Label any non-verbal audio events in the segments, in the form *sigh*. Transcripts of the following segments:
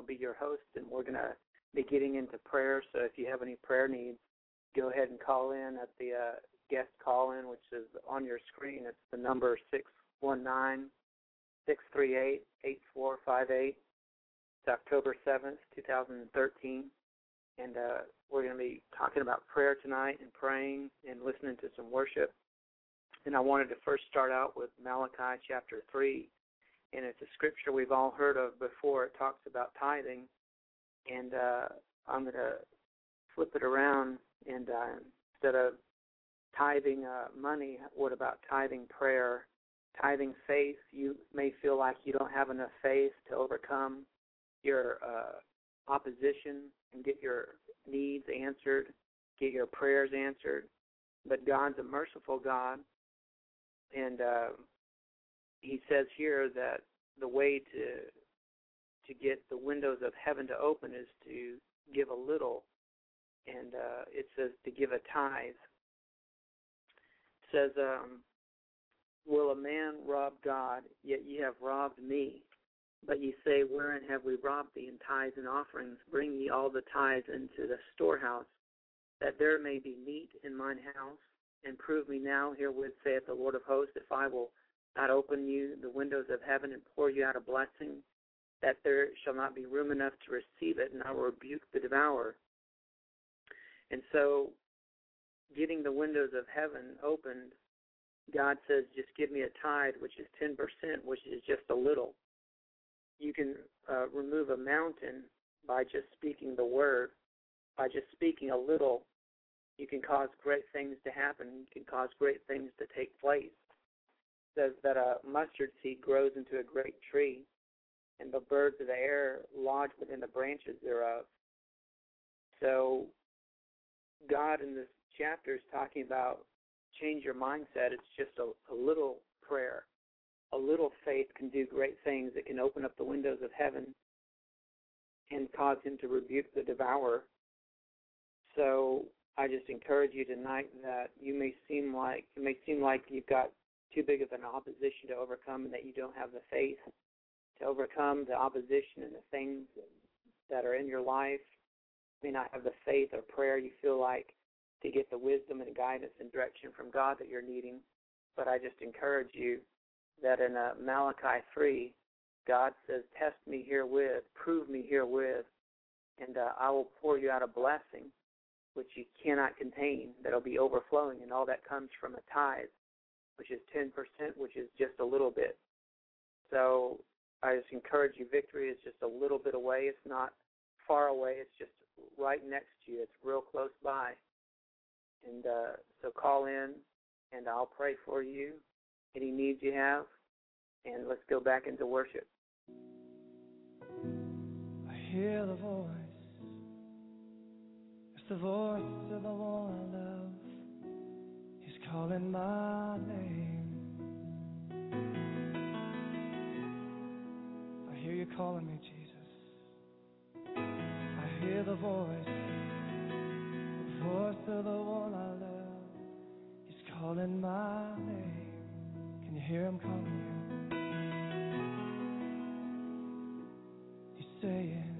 I'll be your host, and we're going to be getting into prayer. So if you have any prayer needs, go ahead and call in at the uh, guest call in, which is on your screen. It's the number 619 638 8458. It's October 7th, 2013. And uh, we're going to be talking about prayer tonight and praying and listening to some worship. And I wanted to first start out with Malachi chapter 3 and it's a scripture we've all heard of before. It talks about tithing, and uh, I'm going to flip it around and uh, instead of tithing uh, money, what about tithing prayer? Tithing faith, you may feel like you don't have enough faith to overcome your uh, opposition and get your needs answered, get your prayers answered. But God's a merciful God, and uh, he says here that the way to to get the windows of heaven to open is to give a little, and uh, it says to give a tithe. It says, um, "Will a man rob God? Yet ye have robbed me." But ye say, Wherein have we robbed thee in tithes and offerings? Bring ye all the tithes into the storehouse, that there may be meat in mine house. And prove me now herewith, saith the Lord of hosts, if I will not open you the windows of heaven and pour you out a blessing, that there shall not be room enough to receive it, and I will rebuke the devourer. And so, getting the windows of heaven opened, God says, just give me a tithe, which is 10%, which is just a little. You can uh, remove a mountain by just speaking the word. By just speaking a little, you can cause great things to happen. You can cause great things to take place says that a mustard seed grows into a great tree, and the birds of the air lodge within the branches thereof. So, God in this chapter is talking about change your mindset. It's just a, a little prayer. A little faith can do great things. It can open up the windows of heaven and cause him to rebuke the devourer. So I just encourage you tonight that you may seem like it may seem like you've got too big of an opposition to overcome and that you don't have the faith to overcome the opposition and the things that are in your life. You may not have the faith or prayer you feel like to get the wisdom and guidance and direction from God that you're needing. But I just encourage you that in uh, Malachi 3, God says, Test me herewith, prove me herewith, and uh, I will pour you out a blessing which you cannot contain that'll be overflowing, and all that comes from a tithe which is 10%, which is just a little bit. So I just encourage you, victory is just a little bit away. It's not far away. It's just right next to you. It's real close by. And uh, so call in, and I'll pray for you. Any needs you have, and let's go back into worship. I hear the voice. It's the voice of the love calling my name. I hear you calling me, Jesus. I hear the voice, the voice of the one I love. He's calling my name. Can you hear him calling you? He's saying,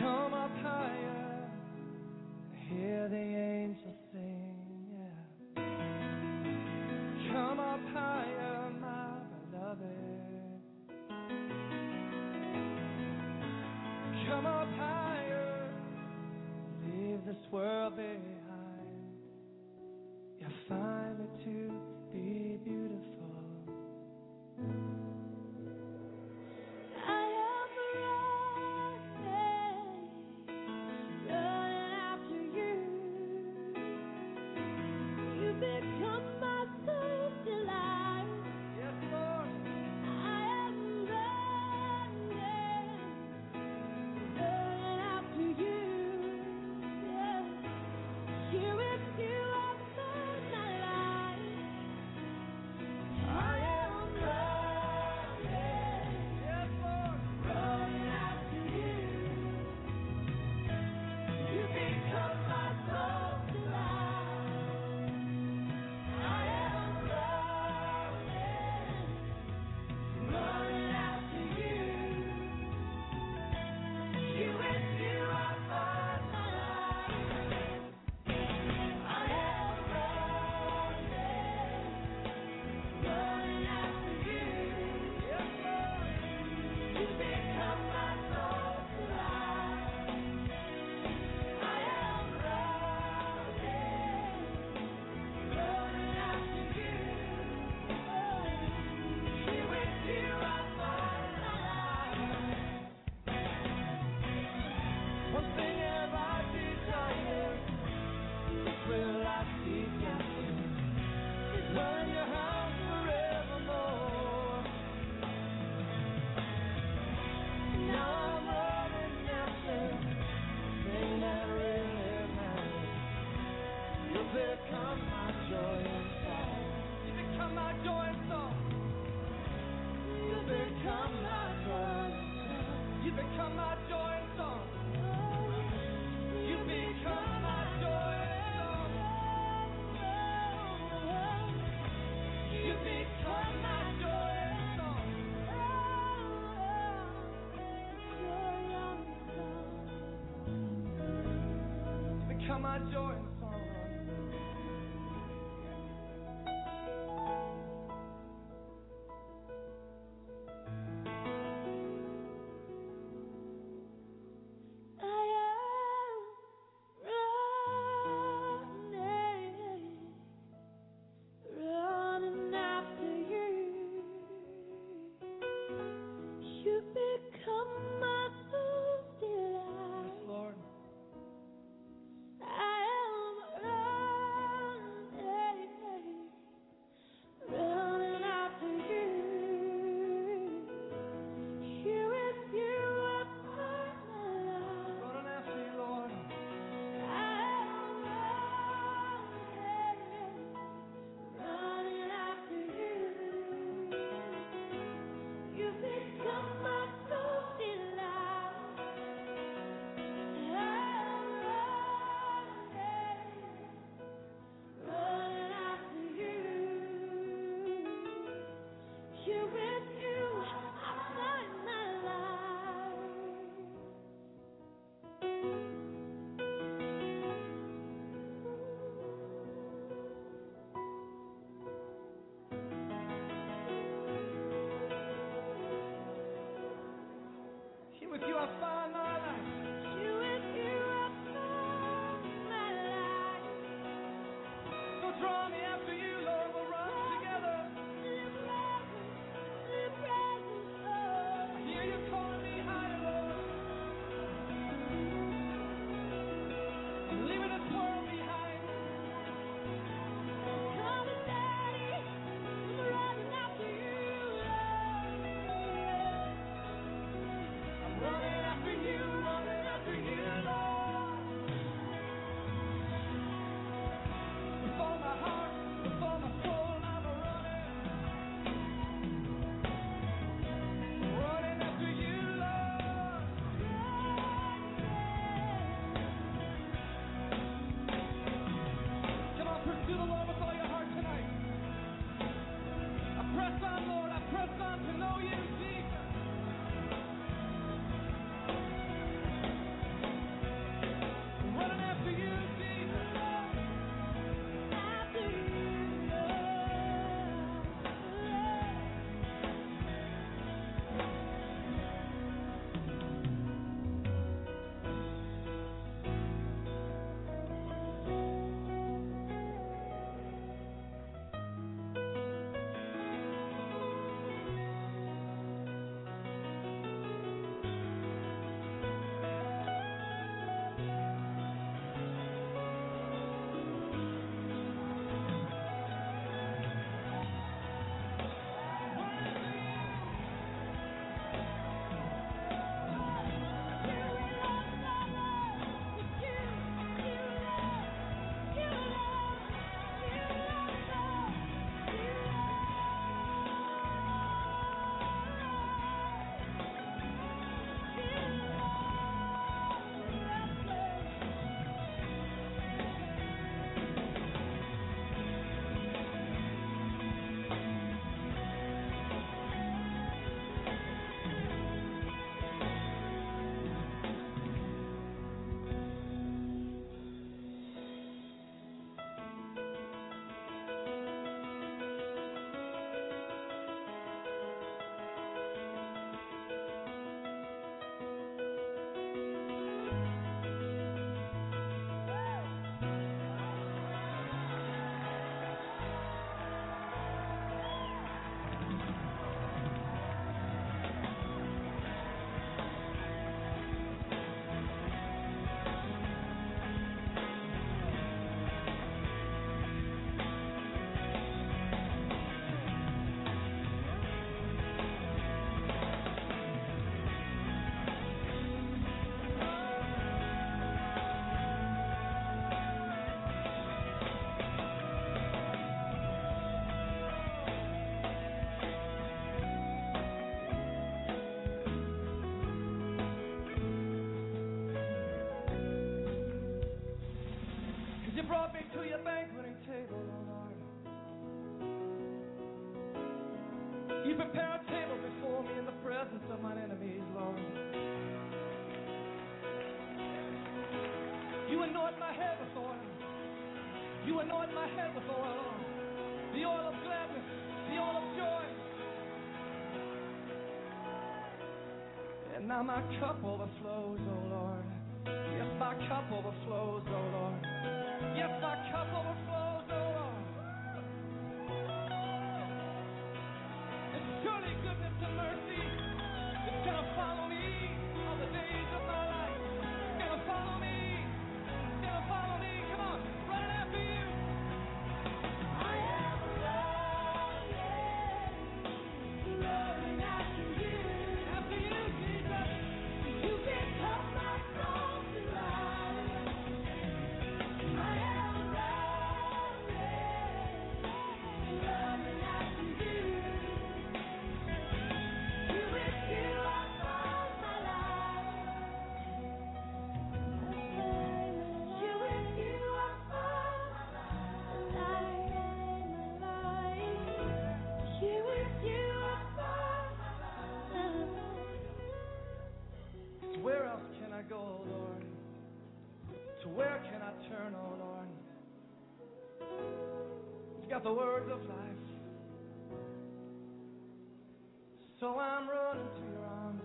Come up higher. I hear the angels world? My joy you, are find brought me to your banqueting table, Lord. You prepare a table before me in the presence of mine enemies, Lord. You anoint my head with oil. You anoint my head with oil, Lord. The oil of gladness, the oil of joy. And now my cup overflows, oh Lord. Yes, my cup overflows, oh Lord. Yes, my cup overflows, got the words of life. So I'm running to your arms.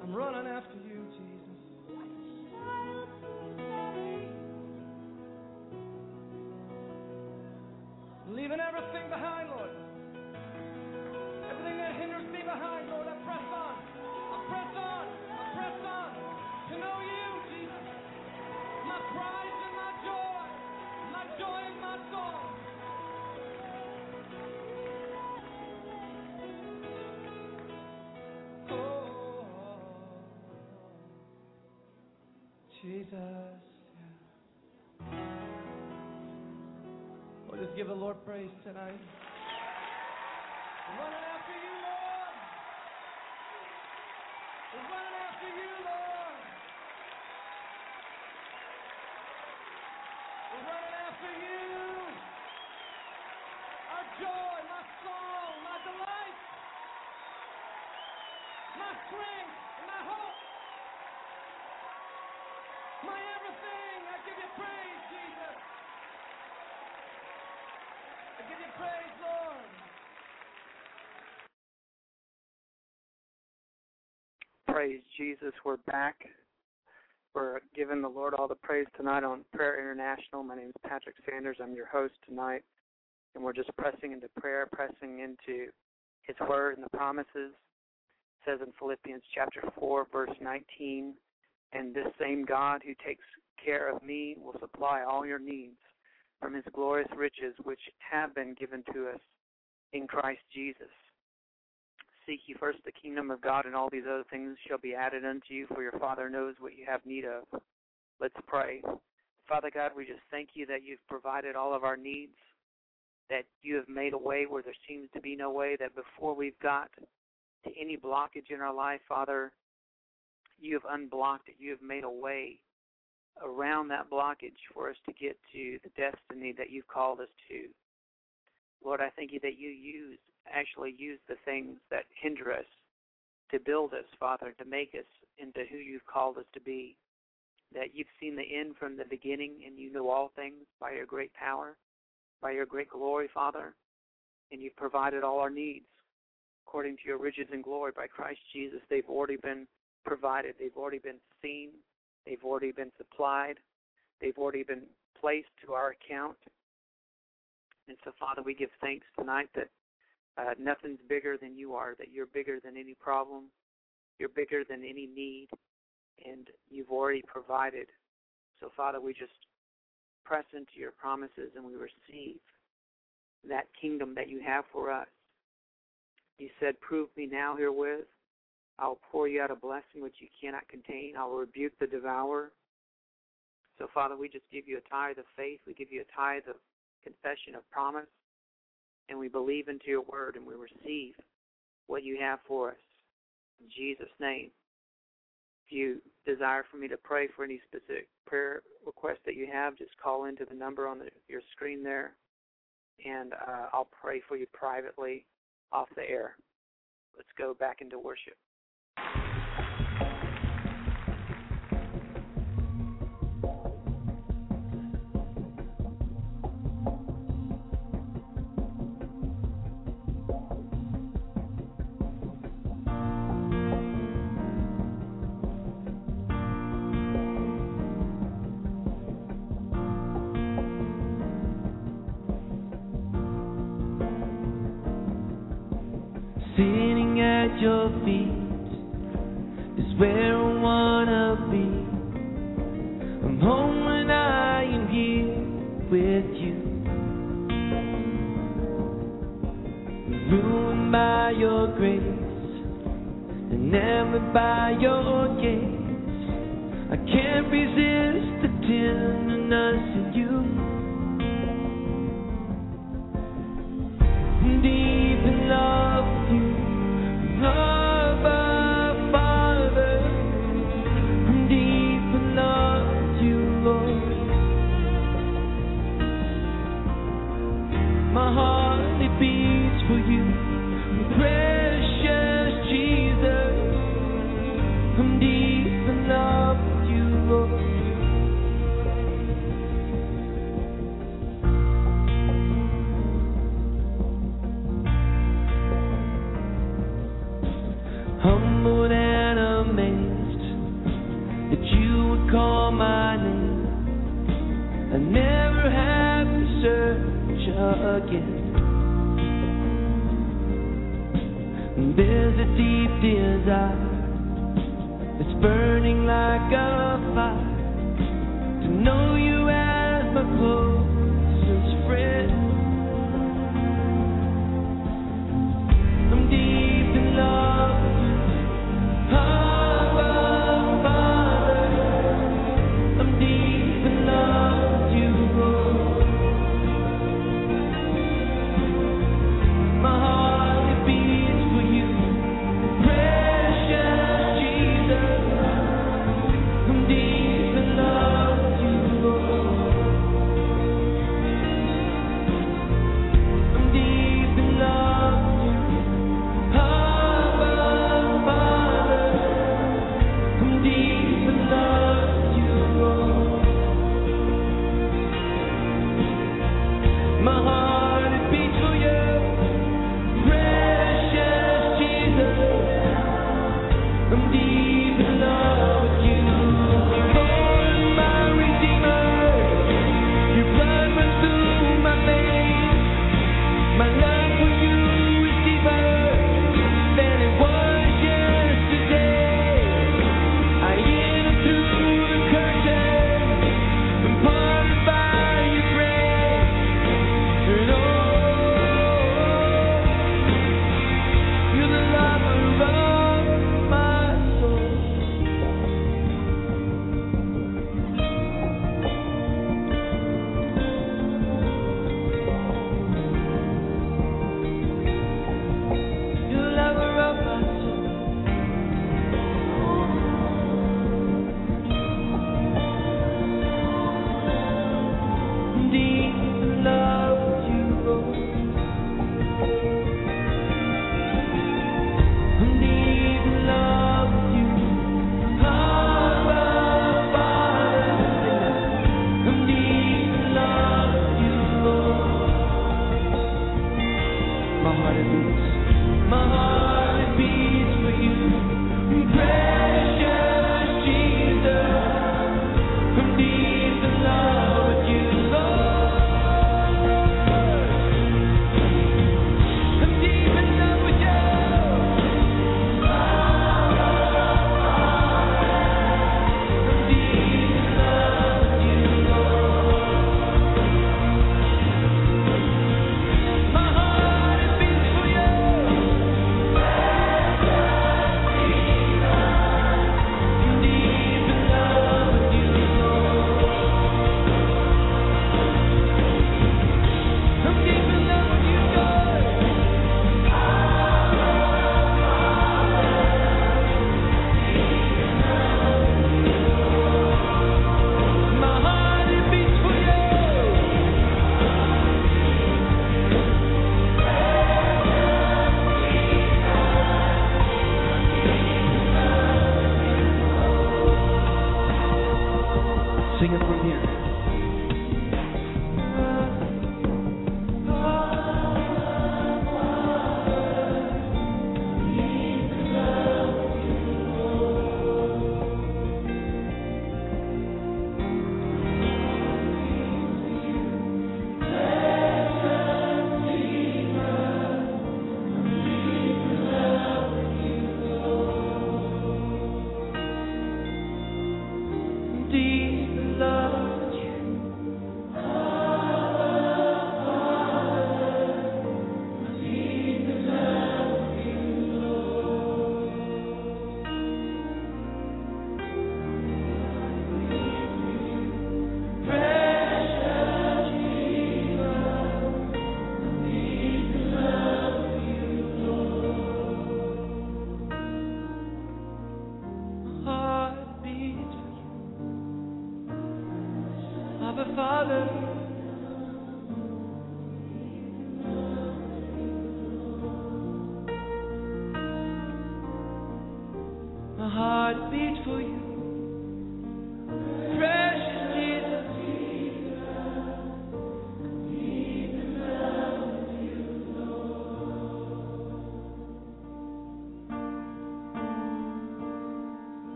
I'm running after you, Jesus. Jesus. yeah. Just give the Lord praise tonight. We're running after you, Lord. We're running after you, Lord. We're running after you. Our joy, my song, my delight, my strength, and my hope, my everything. I give you praise, Jesus. I give you praise, Lord. Praise Jesus. We're back. We're giving the Lord all the praise tonight on Prayer International. My name is Patrick Sanders. I'm your host tonight. And we're just pressing into prayer, pressing into His Word and the promises. It says in Philippians chapter 4, verse 19, And this same God who takes care of me will supply all your needs from His glorious riches, which have been given to us in Christ Jesus. Seek ye first the kingdom of God, and all these other things shall be added unto you, for your Father knows what you have need of. Let's pray. Father God, we just thank you that you've provided all of our needs, that you have made a way where there seems to be no way, that before we've got to any blockage in our life, Father, you have unblocked it. You have made a way around that blockage for us to get to the destiny that you've called us to. Lord, I thank you that you use actually use the things that hinder us to build us, Father, to make us into who you've called us to be. That you've seen the end from the beginning and you know all things by your great power, by your great glory, Father, and you've provided all our needs according to your riches and glory by Christ Jesus. They've already been provided, they've already been seen, they've already been supplied, they've already been placed to our account. And so, Father, we give thanks tonight that uh, nothing's bigger than you are, that you're bigger than any problem, you're bigger than any need, and you've already provided. So, Father, we just press into your promises and we receive that kingdom that you have for us. You said, Prove me now herewith. I'll pour you out a blessing which you cannot contain. I'll rebuke the devourer. So, Father, we just give you a tithe of faith. We give you a tithe of confession of promise. And we believe into your word and we receive what you have for us. In Jesus' name. If you desire for me to pray for any specific prayer request that you have, just call into the number on the, your screen there, and uh, I'll pray for you privately off the air. Let's go back into worship. Sitting at your feet is where I wanna be. I'm home when I am here with you. Ruined by your grace, and enamored by your gaze. I can't resist the tenderness of you. deep desire that's burning like a fire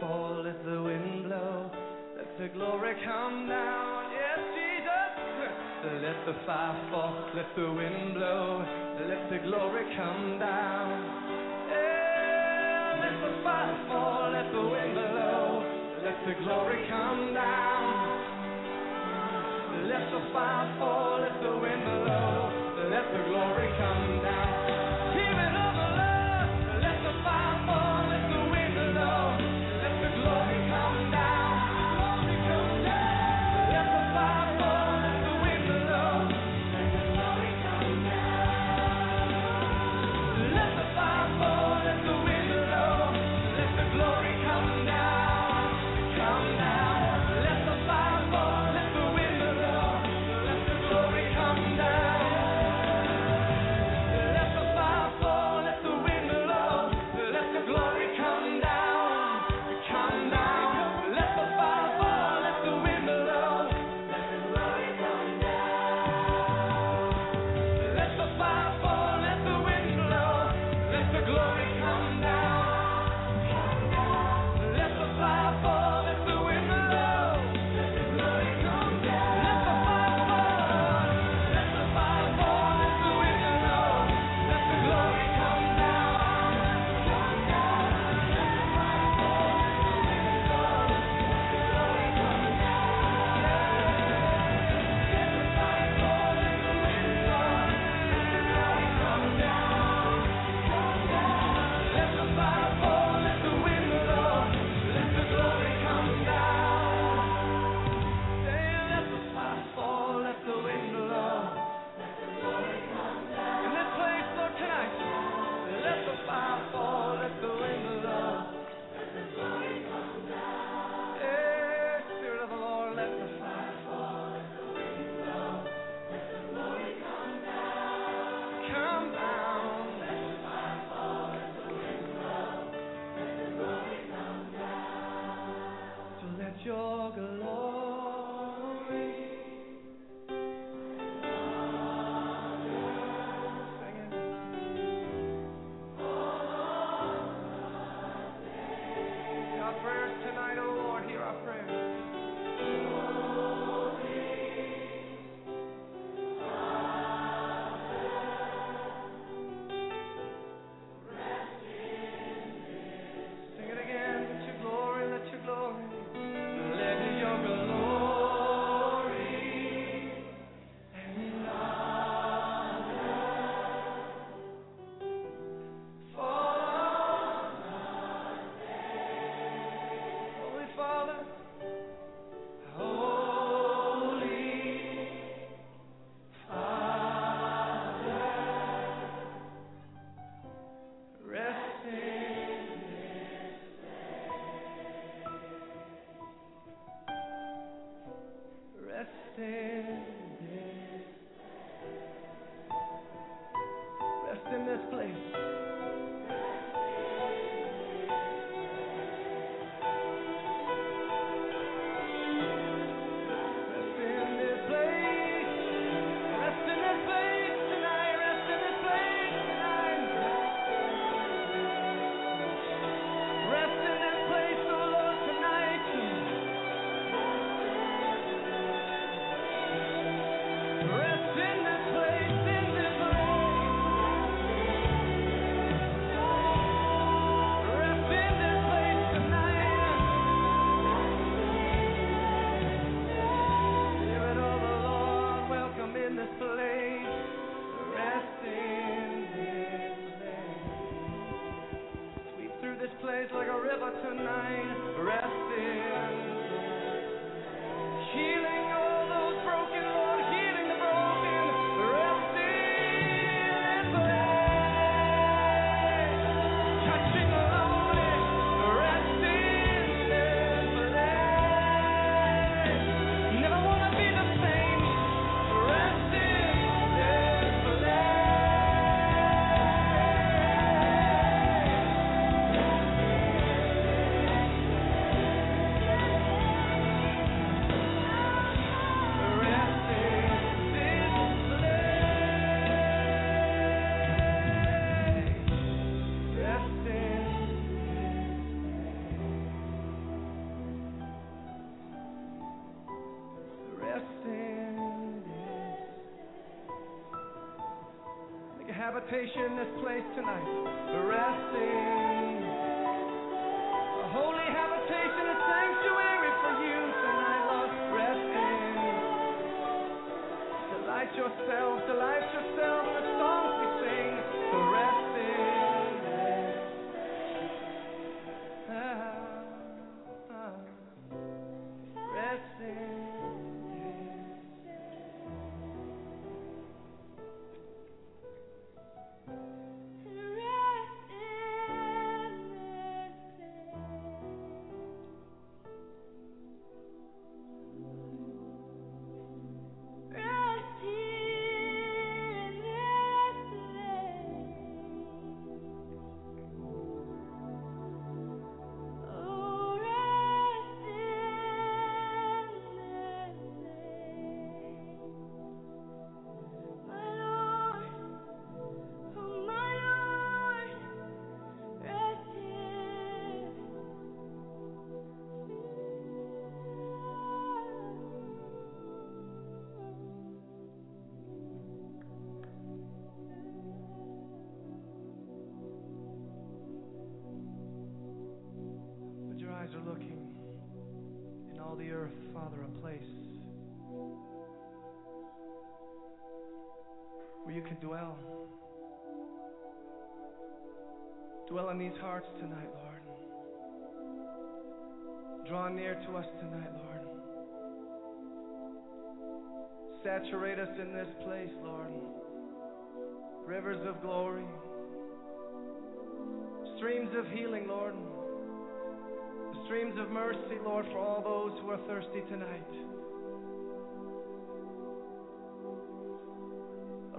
fall, let the wind blow. Let the glory come down, yes, Jesus. Let the fire fall, let the wind blow. Let the glory come down. Yeah, let the fire fall, let the wind blow. Let the glory come down. Let the fire fall, let the wind blow. Let the glory come down. This you can dwell. Dwell in these hearts tonight, Lord. Draw near to us tonight, Lord. Saturate us in this place, Lord. Rivers of glory, streams of healing, Lord streams of mercy, Lord, for all those who are thirsty tonight.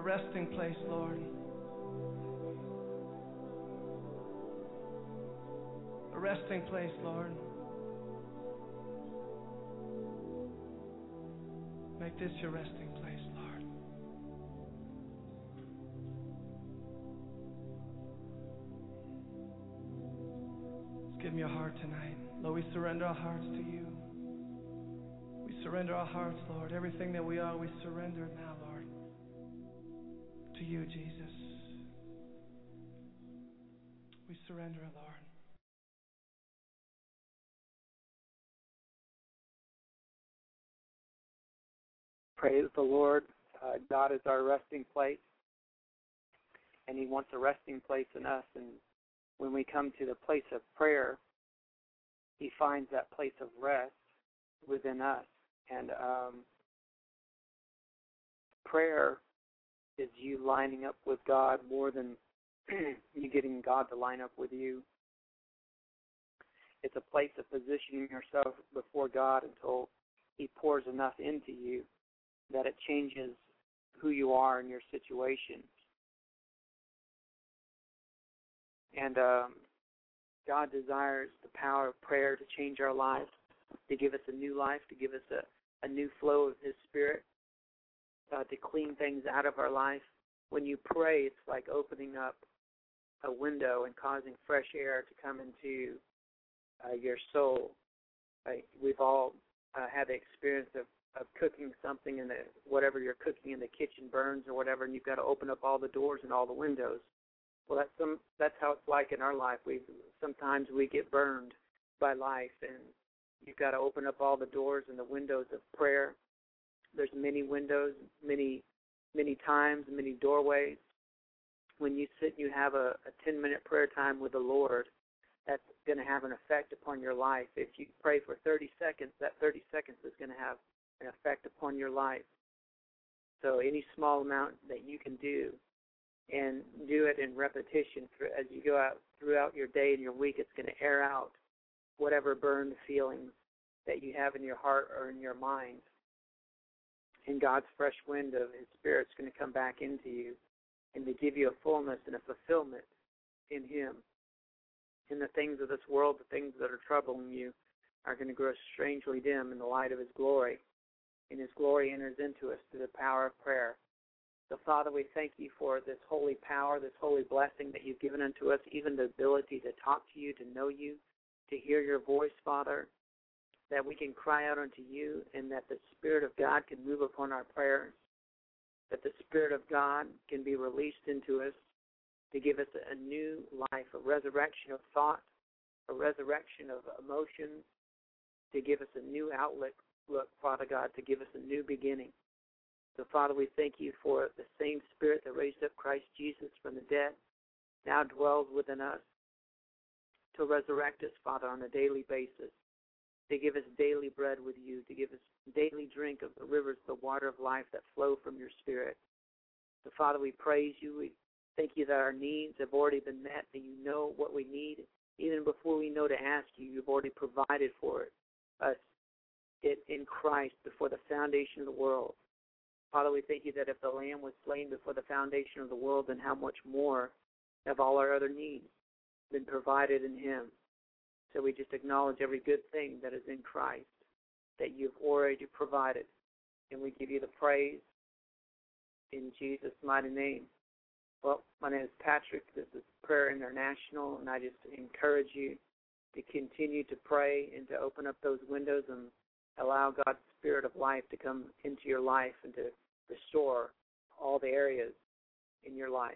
Resting place, Lord. A resting place, Lord. Make this your resting place, Lord. Just give me your heart tonight. Lord, we surrender our hearts to you. We surrender our hearts, Lord. Everything that we are, we surrender now, you, Jesus. We surrender Lord. Praise the Lord. Uh, God is our resting place, and He wants a resting place in us. And when we come to the place of prayer, He finds that place of rest within us. And um, prayer is you lining up with God more than *clears throat* you getting God to line up with you. It's a place of positioning yourself before God until He pours enough into you that it changes who you are in your situation. And um, God desires the power of prayer to change our lives, to give us a new life, to give us a, a new flow of His Spirit, uh, to clean things out of our life. When you pray, it's like opening up a window and causing fresh air to come into uh, your soul. Uh, we've all uh, had the experience of of cooking something and whatever you're cooking in the kitchen burns or whatever, and you've got to open up all the doors and all the windows. Well, that's some that's how it's like in our life. We sometimes we get burned by life, and you've got to open up all the doors and the windows of prayer. There's many windows, many many times, many doorways. When you sit and you have a, a 10 minute prayer time with the Lord, that's going to have an effect upon your life. If you pray for 30 seconds, that 30 seconds is going to have an effect upon your life. So any small amount that you can do, and do it in repetition as you go out throughout your day and your week, it's going to air out whatever burned feelings that you have in your heart or in your mind. And God's fresh wind of His Spirit's going to come back into you and to give you a fullness and a fulfillment in Him. In the things of this world, the things that are troubling you are going to grow strangely dim in the light of His glory and His glory enters into us through the power of prayer. So, Father, we thank you for this holy power, this holy blessing that you've given unto us, even the ability to talk to you, to know you, to hear your voice, Father, that we can cry out unto you, and that the Spirit of God can move upon our prayers, that the Spirit of God can be released into us to give us a new life, a resurrection of thought, a resurrection of emotions, to give us a new outlook, look, Father God, to give us a new beginning. So, Father, we thank you for the same Spirit that raised up Christ Jesus from the dead now dwells within us to resurrect us, Father, on a daily basis, to give us daily bread with you, to give us daily drink of the rivers, the water of life that flow from your Spirit. So, Father, we praise you. We thank you that our needs have already been met, that you know what we need. Even before we know to ask you, you've already provided for it, us it in Christ before the foundation of the world. Father, we thank you that if the Lamb was slain before the foundation of the world, then how much more have all our other needs been provided in Him? So we just acknowledge every good thing that is in Christ that you've already provided. And we give you the praise in Jesus' mighty name. Well, my name is Patrick. This is Prayer International, and I just encourage you to continue to pray and to open up those windows and allow God's spirit of life to come into your life and to restore all the areas in your life.